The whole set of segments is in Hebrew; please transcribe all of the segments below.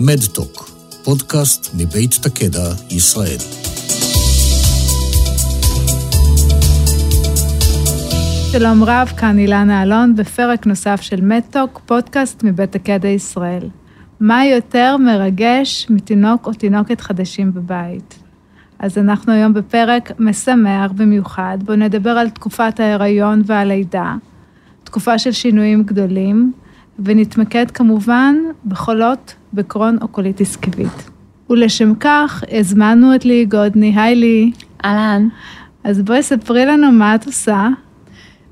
מדטוק, פודקאסט מבית תקדע, ישראל. שלום רב, כאן אילנה אלון בפרק נוסף של מדטוק, פודקאסט מבית תקדע ישראל. מה יותר מרגש מתינוק או תינוקת חדשים בבית? אז אנחנו היום בפרק משמח במיוחד, בואו נדבר על תקופת ההיריון והלידה, תקופה של שינויים גדולים, ונתמקד כמובן בחולות בקרוהן או קוליטיס כיבית. ולשם כך הזמנו את לי גודני, היי לי. אהלן. אז בואי ספרי לנו מה את עושה.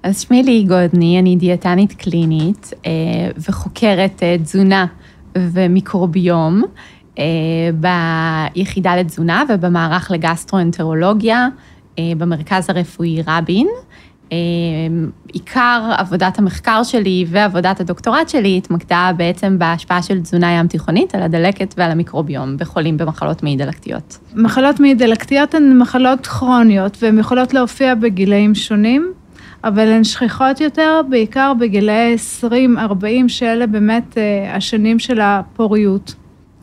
אז שמי לי גודני, אני דיאטנית קלינית אה, וחוקרת אה, תזונה ומיקרוביום אה, ביחידה לתזונה ובמערך לגסטרואנטרולוגיה במרכז הרפואי רבין. עיקר עבודת המחקר שלי ועבודת הדוקטורט שלי התמקדה בעצם בהשפעה של תזונה ים תיכונית על הדלקת ועל המיקרוביום בחולים במחלות מעי דלקתיות. מחלות מעי דלקתיות הן מחלות כרוניות והן יכולות להופיע בגילאים שונים. אבל הן שכיחות יותר, בעיקר בגילאי 20-40, שאלה באמת אה, השנים של הפוריות.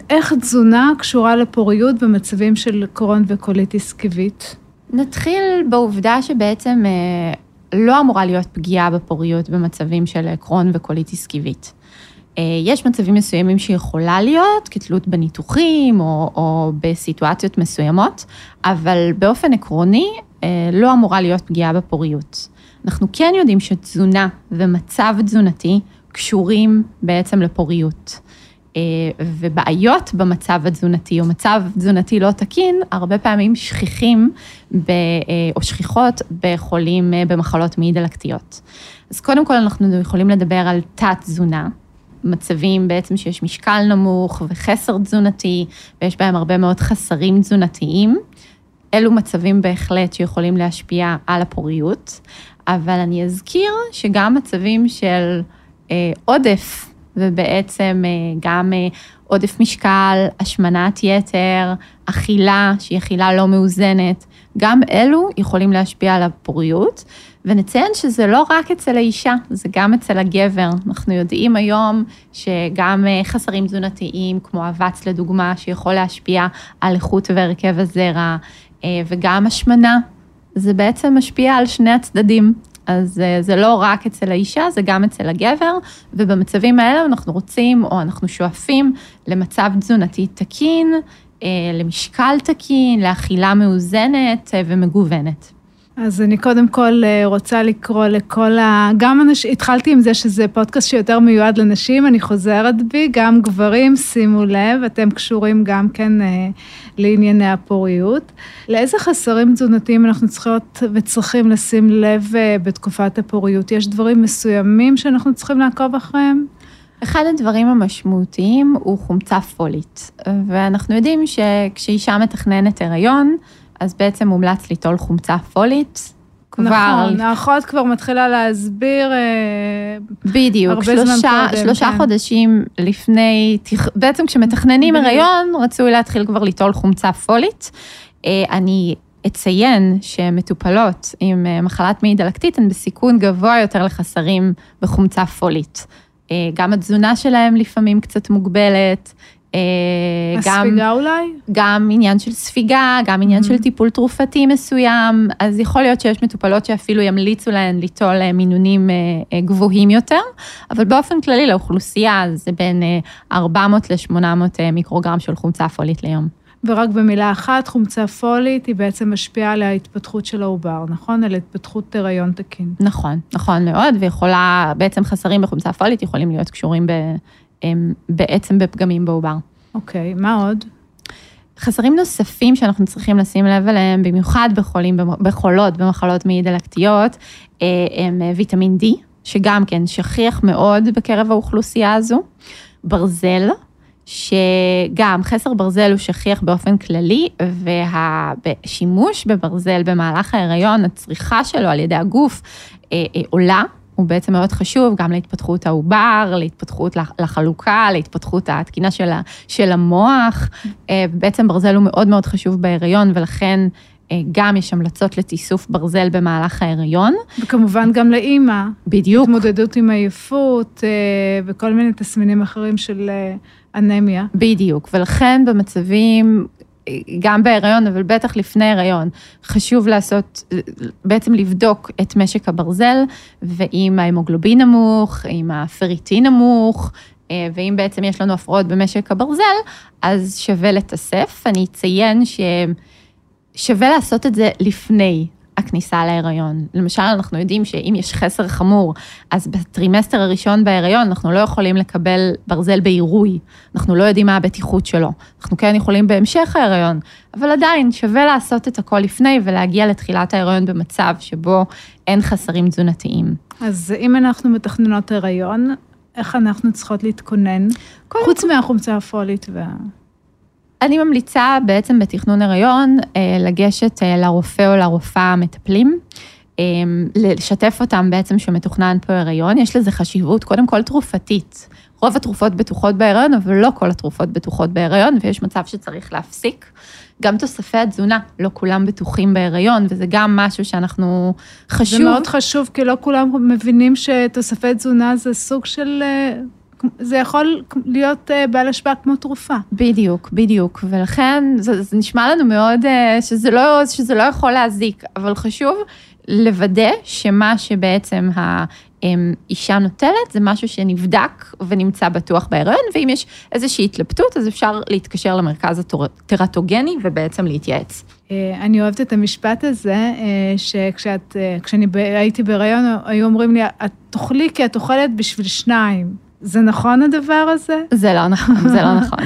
איך תזונה קשורה לפוריות במצבים של קרון וקוליטיס קיבית? נתחיל בעובדה שבעצם אה, לא אמורה להיות פגיעה בפוריות במצבים של קרון וקוליטיס קיבית. אה, יש מצבים מסוימים שיכולה להיות, כתלות בניתוחים או, או בסיטואציות מסוימות, אבל באופן עקרוני לא אמורה להיות פגיעה בפוריות. אנחנו כן יודעים שתזונה ומצב תזונתי קשורים בעצם לפוריות. אה, ובעיות במצב התזונתי או מצב תזונתי לא תקין, הרבה פעמים שכיחים ב, אה, או שכיחות בחולים אה, במחלות מעי דלקתיות. אז קודם כל אנחנו יכולים לדבר על תת-תזונה, מצבים בעצם שיש משקל נמוך וחסר תזונתי, ויש בהם הרבה מאוד חסרים תזונתיים. אלו מצבים בהחלט שיכולים להשפיע על הפוריות, אבל אני אזכיר שגם מצבים של אה, עודף, ובעצם אה, גם אה, עודף משקל, השמנת יתר, אכילה, שהיא אכילה לא מאוזנת, גם אלו יכולים להשפיע על הפוריות. ונציין שזה לא רק אצל האישה, זה גם אצל הגבר. אנחנו יודעים היום שגם אה, חסרים תזונתיים, כמו אבץ לדוגמה, שיכול להשפיע על איכות והרכב הזרע, וגם השמנה, זה בעצם משפיע על שני הצדדים. אז אה, זה לא רק אצל האישה, זה גם אצל הגבר, ובמצבים האלה אנחנו רוצים, או אנחנו שואפים למצב תזונתי תקין, אה, למשקל תקין, לאכילה מאוזנת ומגוונת. אז אני קודם כל אה, רוצה לקרוא לכל ה... גם אנש... התחלתי עם זה שזה פודקאסט שיותר מיועד לנשים, אני חוזרת בי, גם גברים, שימו לב, אתם קשורים גם כן אה, לענייני הפוריות. לאיזה חסרים תזונתיים אנחנו צריכות וצריכים לשים לב אה, בתקופת הפוריות? יש דברים מסוימים שאנחנו צריכים לעקוב אחריהם? אחד הדברים המשמעותיים הוא חומצה פולית, ואנחנו יודעים שכשאישה מתכננת הריון, אז בעצם מומלץ ליטול חומצה פולית. כבר... נכון, האחות כבר מתחילה להסביר אה, בדיוק, הרבה שלושה, זמן קודם. שלושה כן. חודשים לפני, בעצם כשמתכננים. הריון, רצוי להתחיל כבר ליטול חומצה פולית. אה, אני אציין שמטופלות עם אה, מחלת מעי דלקתית הן בסיכון גבוה יותר לחסרים בחומצה פולית. גם התזונה שלהם לפעמים קצת מוגבלת, אה, הספיגה גם, אולי? גם עניין של ספיגה, גם עניין mm-hmm. של טיפול תרופתי מסוים, אז יכול להיות שיש מטופלות שאפילו ימליצו להן ליטול אה, מינונים אה, גבוהים יותר, אבל באופן כללי לאוכלוסייה זה בין 400 ל-800 מיקרוגרם של חומצה פולית ליום. ורק במילה אחת, חומצה פולית היא בעצם משפיעה על ההתפתחות של העובר, נכון? על התפתחות הריון תקין. נכון, נכון מאוד, ויכולה, בעצם חסרים בחומצה פולית יכולים להיות קשורים בעצם בפגמים בעובר. אוקיי, okay, מה עוד? חסרים נוספים שאנחנו צריכים לשים לב אליהם, במיוחד בחולים, בחולות, במחלות מעי דלקתיות, אה, הם ויטמין D, שגם כן שכיח מאוד בקרב האוכלוסייה הזו, ברזל, שגם חסר ברזל הוא שכיח באופן כללי, והשימוש בברזל במהלך ההיריון, הצריכה שלו על ידי הגוף אה, אה, עולה, הוא בעצם מאוד חשוב גם להתפתחות העובר, להתפתחות לחלוקה, להתפתחות התקינה של, של המוח. אה, בעצם ברזל הוא מאוד מאוד חשוב בהיריון, ולכן גם יש המלצות לתיסוף ברזל במהלך ההיריון. וכמובן גם לאימא. בדיוק. התמודדות עם עייפות אה, וכל מיני תסמינים אחרים של אה, אנמיה. בדיוק, ולכן במצבים, גם בהיריון, אבל בטח לפני הריון, חשוב לעשות, בעצם לבדוק את משק הברזל, ואם ההמוגלובין נמוך, אם הפריטין נמוך, אה, ואם בעצם יש לנו הפרעות במשק הברזל, אז שווה לתסף. אני אציין ששווה לעשות את זה לפני הכניסה להיריון. למשל, אנחנו יודעים שאם יש חסר חמור, אז בטרימסטר הראשון בהיריון אנחנו לא יכולים לקבל ברזל בעירוי, אנחנו לא יודעים מה הבטיחות שלו. אנחנו כן יכולים בהמשך ההיריון, אבל עדיין שווה לעשות את הכל לפני ולהגיע לתחילת ההיריון במצב שבו אין חסרים תזונתיים. אז אם אנחנו מתכננות הריון, איך אנחנו צריכות להתכונן? חוץ מהחומצה הפולית וה... אני ממליצה בעצם בתכנון הריון אה, לגשת אה, לרופא או לרופאה המטפלים, אה, לשתף אותם בעצם שמתוכנן פה הריון, יש לזה חשיבות קודם כל תרופתית. רוב התרופות בטוחות בהיריון, אבל לא כל התרופות בטוחות בהיריון, ויש מצב שצריך להפסיק. גם תוספי התזונה, לא כולם בטוחים בהיריון, וזה גם משהו שאנחנו חשוב. זה מאוד חשוב, כי לא כולם מבינים שתוספי תזונה זה סוג של זה יכול להיות אה, בעל השפעה כמו תרופה. בדיוק, בדיוק. ולכן זה, זה נשמע לנו מאוד אה, שזה לא, שזה לא יכול להזיק, אבל חשוב לוודא שמה שבעצם האישה נוטלת זה משהו שנבדק ונמצא בטוח בהיריון, ואם יש איזושהי התלבטות, אז אפשר להתקשר למרכז הטרטוגני ובעצם להתייעץ. אה, אני אוהבת את המשפט הזה, שכשאני הייתי בהיריון, היו אומרים לי, את תאכלי כי את אוכלת בשביל שניים. זה נכון הדבר הזה? זה לא נכון, זה לא נכון.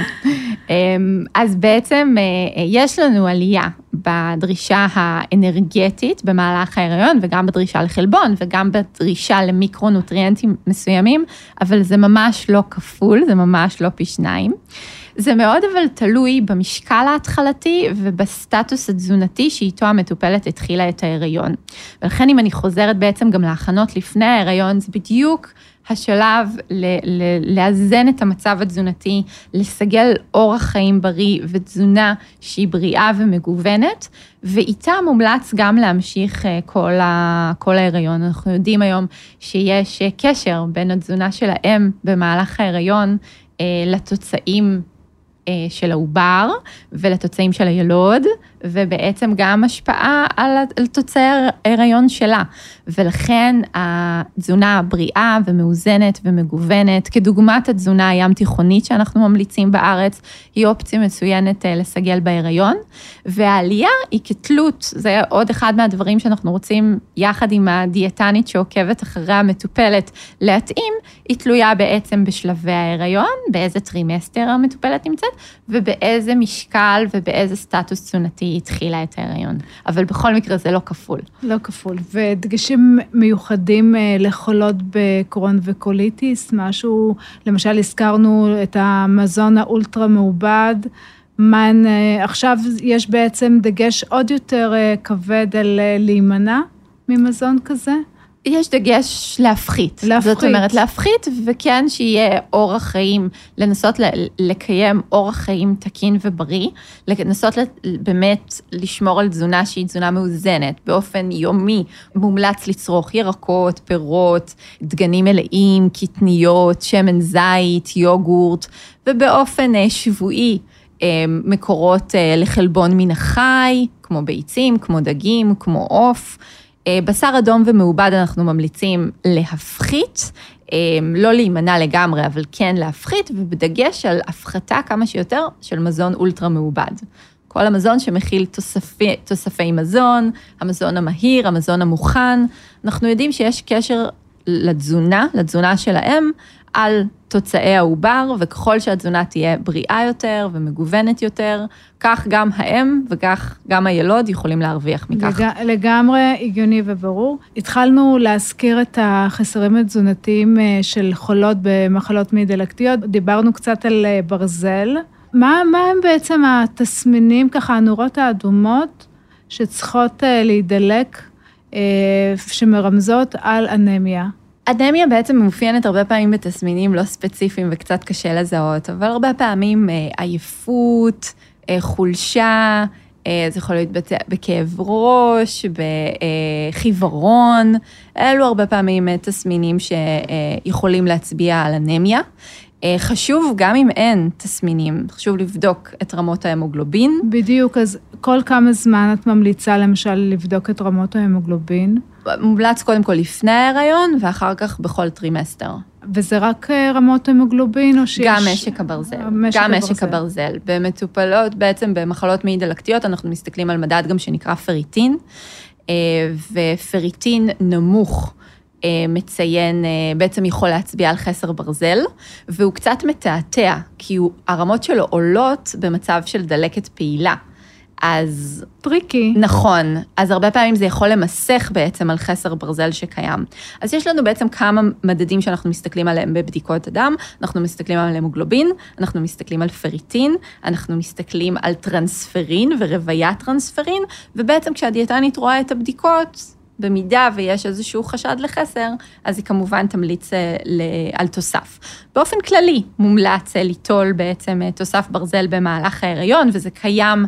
אמ, אז בעצם אה, יש לנו עלייה בדרישה האנרגטית במהלך ההיריון, וגם בדרישה לחלבון, וגם בדרישה למיקרונוטריאנטים מסוימים, אבל זה ממש לא כפול, זה ממש לא פי שניים. זה מאוד אבל תלוי במשקל ההתחלתי ובסטטוס התזונתי שאיתו המטופלת התחילה את ההיריון. ולכן אם אני חוזרת בעצם גם להכנות לפני ההיריון, זה בדיוק השלב ל- ל- לאזן את המצב התזונתי, לסגל אורח חיים בריא ותזונה שהיא בריאה ומגוונת, ואיתה מומלץ גם להמשיך אה, כל, ה- כל ההיריון. אנחנו יודעים היום שיש אה, קשר בין התזונה של האם במהלך ההיריון אה, לתוצאים של העובר ולתוצאים של הילוד, ובעצם גם השפעה על, על תוצאי ההיריון שלה. ולכן התזונה הבריאה ומאוזנת ומגוונת, כדוגמת התזונה הים תיכונית שאנחנו ממליצים בארץ, היא אופציה מצוינת אה, לסגל בהיריון. והעלייה היא כתלות, זה עוד אחד מהדברים שאנחנו רוצים, יחד עם הדיאטנית שעוקבת אחרי המטופלת, להתאים, היא תלויה בעצם בשלבי ההיריון, באיזה טרימסטר המטופלת נמצאת, ובאיזה משקל ובאיזה סטטוס תזונתי היא התחילה את ההיריון. אבל בכל מקרה זה לא כפול. לא כפול. ודגשים מיוחדים אה, לחולות בקרוהן וקוליטיס, משהו, למשל הזכרנו את המזון האולטרה מעובד. מן, אה, עכשיו יש בעצם דגש עוד יותר אה, כבד על להימנע ממזון כזה? יש דגש להפחית. להפחית. זאת אומרת, להפחית, וכן שיהיה אורח חיים, לנסות לקיים אורח חיים תקין ובריא, לנסות באמת לשמור על תזונה שהיא תזונה מאוזנת, באופן יומי מומלץ לצרוך ירקות, פירות, דגנים מלאים, קטניות, שמן זית, יוגורט, ובאופן אה, שבועי. אה, מקורות אה, לחלבון מן החי, כמו ביצים, כמו דגים, כמו עוף. אה, בשר אדום ומעובד אנחנו ממליצים להפחית, אה, לא להימנע לגמרי, אבל כן להפחית, ובדגש על הפחתה כמה שיותר של מזון אולטרה מעובד. כל המזון שמכיל תוספי, תוספי מזון, המזון המהיר, המזון המוכן. אנחנו יודעים שיש קשר לתזונה, לתזונה של האם, על תוצאי העובר, וככל שהתזונה תהיה בריאה יותר ומגוונת יותר, כך גם האם וכך גם הילוד יכולים להרוויח מכך. לג... לגמרי הגיוני וברור. התחלנו להזכיר את החסרים התזונתיים אה, של חולות במחלות מעי דלקתיות, דיברנו קצת על אה, ברזל. מה, מה הם בעצם התסמינים, ככה, הנורות האדומות שצריכות אה, להידלק, שמרמזות על אנמיה? אנמיה בעצם מאופיינת הרבה פעמים בתסמינים לא ספציפיים וקצת קשה לזהות, אבל הרבה פעמים אה, עייפות, אה, חולשה, אה, זה יכול להתבטא בכאב ראש, בחיוורון, אלו הרבה פעמים תסמינים שיכולים להצביע על אנמיה. חשוב, גם אם אין תסמינים, חשוב לבדוק את רמות ההמוגלובין. בדיוק, אז כל כמה זמן את ממליצה למשל לבדוק את רמות ההמוגלובין? מומלץ קודם כל לפני ההיריון, ואחר כך בכל טרימסטר. וזה רק אה, רמות המוגלובין, או שיש... גם משק הברזל. משק גם הברזל. משק הברזל. במטופלות, בעצם במחלות מעי דלקתיות, אנחנו מסתכלים על מדד גם שנקרא פריטין, אה, ופריטין נמוך. אה, מציין, בעצם יכול להצביע על חסר ברזל, והוא קצת מתעתע, כי הוא, הרמות שלו עולות במצב של דלקת פעילה. אז... tricky. נכון. אז הרבה פעמים זה יכול למסך בעצם על חסר ברזל שקיים. אז יש לנו בעצם כמה מדדים שאנחנו מסתכלים עליהם בבדיקות הדם. אנחנו מסתכלים על המוגלובין, אנחנו מסתכלים על פריטין, אנחנו מסתכלים על טרנספרין ורוויית טרנספרין, ובעצם כשהדיאטנית רואה את הבדיקות, במידה ויש איזשהו חשד לחסר, אז היא כמובן תמליץ אה, על תוסף. באופן כללי, מומלץ אה, ליטול בעצם אה, תוסף ברזל במהלך ההיריון, וזה קיים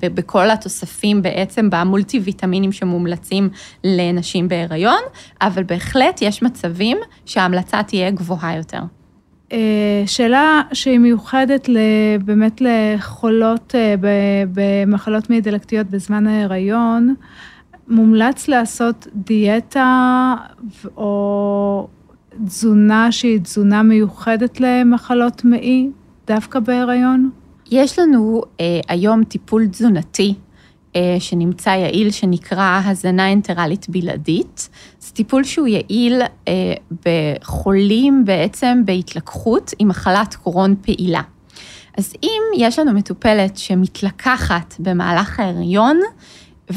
בכל התוספים בעצם, במולטי ויטמינים שמומלצים לנשים בהיריון, אבל בהחלט יש מצבים שההמלצה תהיה גבוהה יותר. שאלה שהיא מיוחדת באמת לחולות במחלות מעי דלקתיות בזמן ההיריון, מומלץ לעשות דיאטה או תזונה שהיא תזונה מיוחדת למחלות מעי, דווקא בהיריון? יש לנו אה, היום טיפול תזונתי אה, שנמצא יעיל, שנקרא הזנה אנטרלית בלעדית. זה טיפול שהוא יעיל אה, בחולים בעצם בהתלקחות עם מחלת קרון פעילה. אז אם יש לנו מטופלת שמתלקחת במהלך ההריון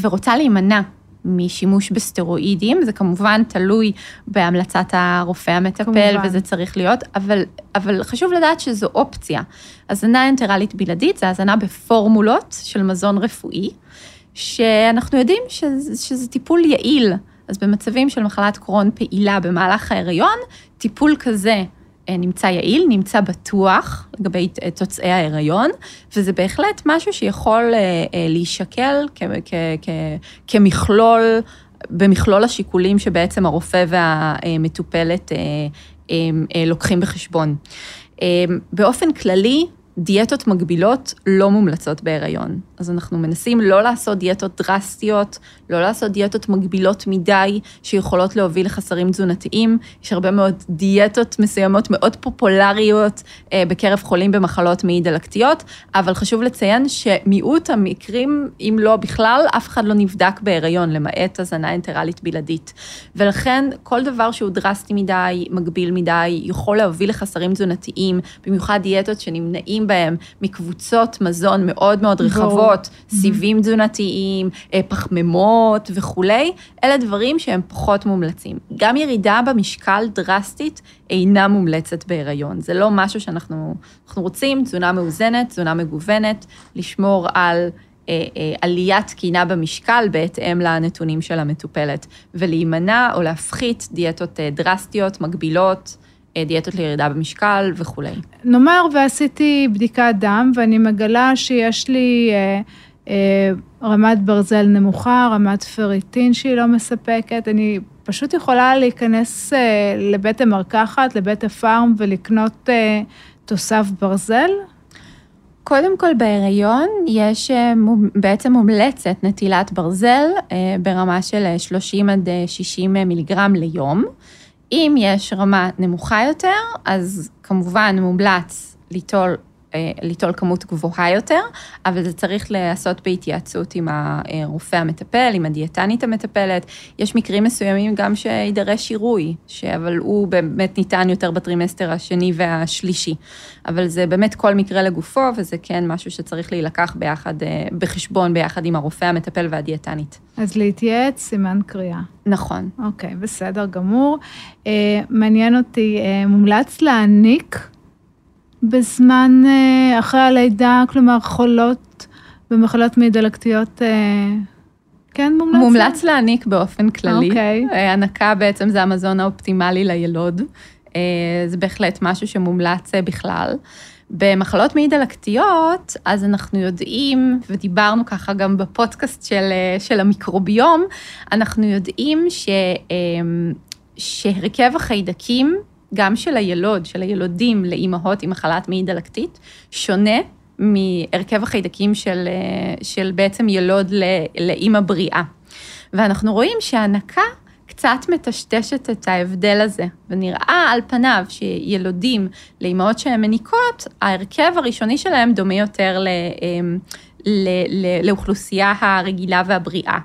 ורוצה להימנע משימוש בסטרואידים, זה כמובן תלוי בהמלצת הרופא המטפל, כמובן. וזה צריך להיות, אבל, אבל חשוב לדעת שזו אופציה. הזנה אנטרלית בלעדית זה הזנה בפורמולות של מזון רפואי, שאנחנו יודעים שזה, שזה טיפול יעיל. אז במצבים של מחלת קרון פעילה במהלך ההיריון, טיפול כזה נמצא יעיל, נמצא בטוח לגבי אה, תוצאי ההיריון, וזה בהחלט משהו שיכול אה, להישקל כמכלול, במכלול השיקולים שבעצם הרופא והמטופלת לוקחים בחשבון. באופן כללי, דיאטות מגבילות לא מומלצות בהיריון. אז אנחנו מנסים לא לעשות דיאטות דרסטיות, לא לעשות דיאטות מגבילות מדי, שיכולות להוביל לחסרים תזונתיים. יש הרבה מאוד דיאטות מסוימות מאוד פופולריות אה, בקרב חולים במחלות מעי דלקתיות, אבל חשוב לציין שמיעוט המקרים, אם לא בכלל, אף אחד לא נבדק בהיריון, למעט הזנה אנטרלית בלעדית. ולכן כל דבר שהוא דרסטי מדי, מגביל מדי, יכול להוביל לחסרים תזונתיים, במיוחד דיאטות שנמנעים בהם מקבוצות מזון מאוד מאוד רחבות, סיבים תזונתיים, אה, פחמימות וכולי, אלה דברים שהם פחות מומלצים. גם ירידה במשקל דרסטית אינה מומלצת בהיריון. זה לא משהו שאנחנו רוצים, תזונה מאוזנת, תזונה מגוונת, לשמור על... אה, אה, עליית תקינה במשקל בהתאם לנתונים של המטופלת, ולהימנע או להפחית דיאטות דרסטיות, מגבילות, דיאטות לירידה במשקל וכולי. נאמר ועשיתי בדיקת דם ואני מגלה שיש לי אה, אה, רמת ברזל נמוכה, רמת פריטין שהיא לא מספקת, אני פשוט יכולה להיכנס אה, לבית המרקחת, לבית הפארם ולקנות אה, תוסף ברזל? קודם כל בהיריון יש אה, בעצם מומלצת נטילת ברזל אה, ברמה של 30 עד 60 מיליגרם ליום. אם יש רמה נמוכה יותר, אז כמובן מומלץ ליטול ליטול כמות גבוהה יותר, אבל זה צריך להיעשות בהתייעצות עם הרופא המטפל, עם הדיאטנית המטפלת. יש מקרים מסוימים גם שיידרש עירוי, אבל הוא באמת ניתן יותר בטרימסטר השני והשלישי. אבל זה באמת כל מקרה לגופו, וזה כן משהו שצריך להילקח ביחד, אה, בחשבון ביחד עם הרופא המטפל והדיאטנית. אז להתייעץ, סימן קריאה. נכון. אוקיי, בסדר גמור. אה, מעניין אותי, מומלץ להעניק בזמן אה, אחרי הלידה, כלומר חולות במחלות מעי דלקתיות, אה, כן מומלץ? מומלץ להעניק באופן כללי. אוקיי. אה, הנקה בעצם זה המזון האופטימלי לילוד. זה בהחלט משהו שמומלץ בכלל. במחלות מעי דלקתיות, אז אנחנו יודעים, ודיברנו ככה גם בפודקאסט של, של המיקרוביום, אנחנו יודעים ש, שהרכב החיידקים, גם של הילוד, של הילודים לאימהות עם מחלת מעי דלקתית, שונה מהרכב החיידקים של, של בעצם ילוד לאימא בריאה. ואנחנו רואים שהנקה קצת מטשטשת את ההבדל הזה, ונראה על פניו שילודים לאימהות שהן מניקות, ההרכב הראשוני שלהם דומה יותר. אמ, לאוכלוסייה הרגילה והבריאה.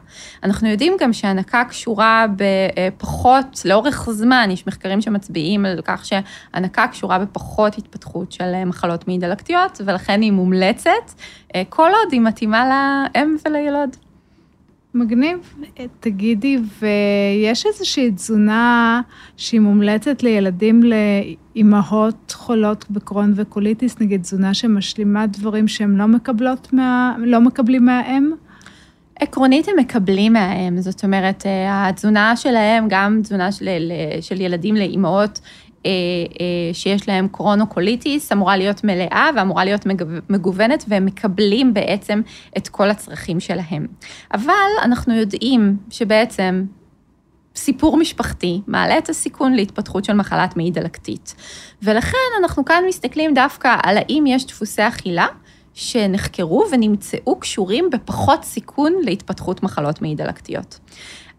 אנחנו יודעים גם שהנקה קשורה בפחות, לאורך זמן, יש מחקרים שמצביעים על כך שהנקה קשורה בפחות התפתחות של מחלות מעי דלקתיות, ולכן היא מומלצת, אה, כל עוד היא מתאימה לאם ולילוד. מגניב. תגידי, ויש איזושהי תזונה שהיא מומלצת לילדים, לאימהות חולות בקרון וקוליטיס, נגיד תזונה שמשלימה דברים שהם לא מקבלות מה... לא מקבלים מהאם? עקרונית הם מקבלים מהאם, זאת אומרת, התזונה שלהם, גם תזונה של, של ילדים לאימהות אה, אה, שיש להם קרונוקוליטיס, אמורה להיות מלאה ואמורה להיות מגוונת, והם מקבלים בעצם את כל הצרכים שלהם. אבל אנחנו יודעים שבעצם סיפור משפחתי מעלה את הסיכון להתפתחות של מחלת מעי דלקתית. ולכן אנחנו כאן מסתכלים דווקא על האם יש דפוסי אכילה שנחקרו ונמצאו קשורים בפחות סיכון להתפתחות מחלות מעי דלקתיות.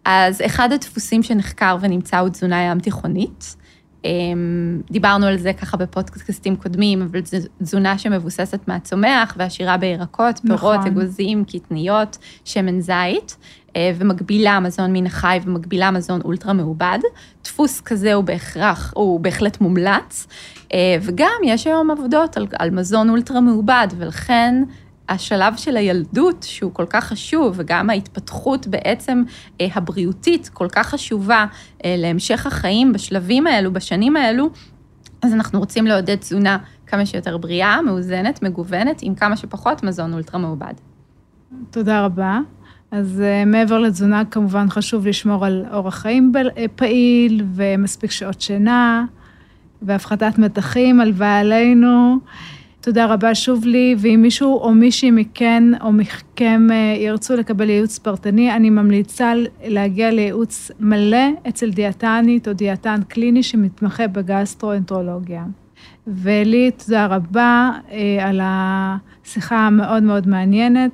אז אחד הדפוסים שנחקר ונמצא הוא תזונה ים תיכונית. אמ, דיברנו על זה ככה בפודקאסטים קודמים, אבל זו תזונה שמבוססת מהצומח ועשירה בירקות, פירות, נכון. אגוזים, קטניות, שמן זית, אה, ומגבילה מזון מן החי ומגבילה מזון אולטרה מעובד. דפוס כזה הוא בהכרח, הוא בהחלט מומלץ, אה, וגם יש היום עבודות על, על מזון אולטרה מעובד, ולכן השלב של הילדות, שהוא כל כך חשוב, וגם ההתפתחות בעצם אה, הבריאותית כל כך חשובה אה, להמשך החיים בשלבים האלו, בשנים האלו, אז אנחנו רוצים לעודד תזונה כמה שיותר בריאה, מאוזנת, מגוונת, עם כמה שפחות מזון אולטרה מעובד. תודה רבה. אז uh, מעבר לתזונה, כמובן חשוב לשמור על אורח חיים פעיל ומספיק שעות שינה והפחתת מתחים, הלוואי עלינו. תודה רבה שוב לי, ואם מישהו או מישהי מכן או מכם אה, ירצו לקבל ייעוץ פרטני, אני ממליצה להגיע לייעוץ מלא אצל דיאטנית או דיאטן קליני שמתמחה בגסטרואנטרולוגיה. ולי תודה רבה אה, על השיחה המאוד מאוד מעניינת.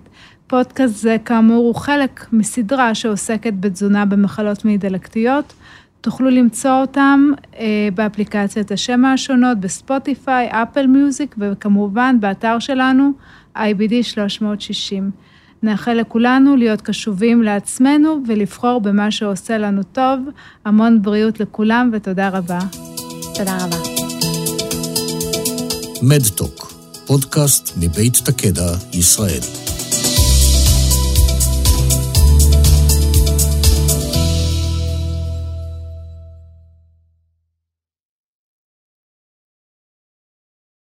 פודקאסט זה כאמור הוא חלק מסדרה שעוסקת בתזונה במחלות מעי דלקתיות. תוכלו למצוא אותם אה, באפליקציית השמע השונות, בספוטיפיי, אפל מיוזיק, וכמובן באתר שלנו, IBD 360. נאחל לכולנו להיות קשובים לעצמנו ולבחור במה שעושה לנו טוב. המון בריאות לכולם ותודה רבה. תודה רבה. מדטוק, פודקאסט מבית תקדע, ישראל.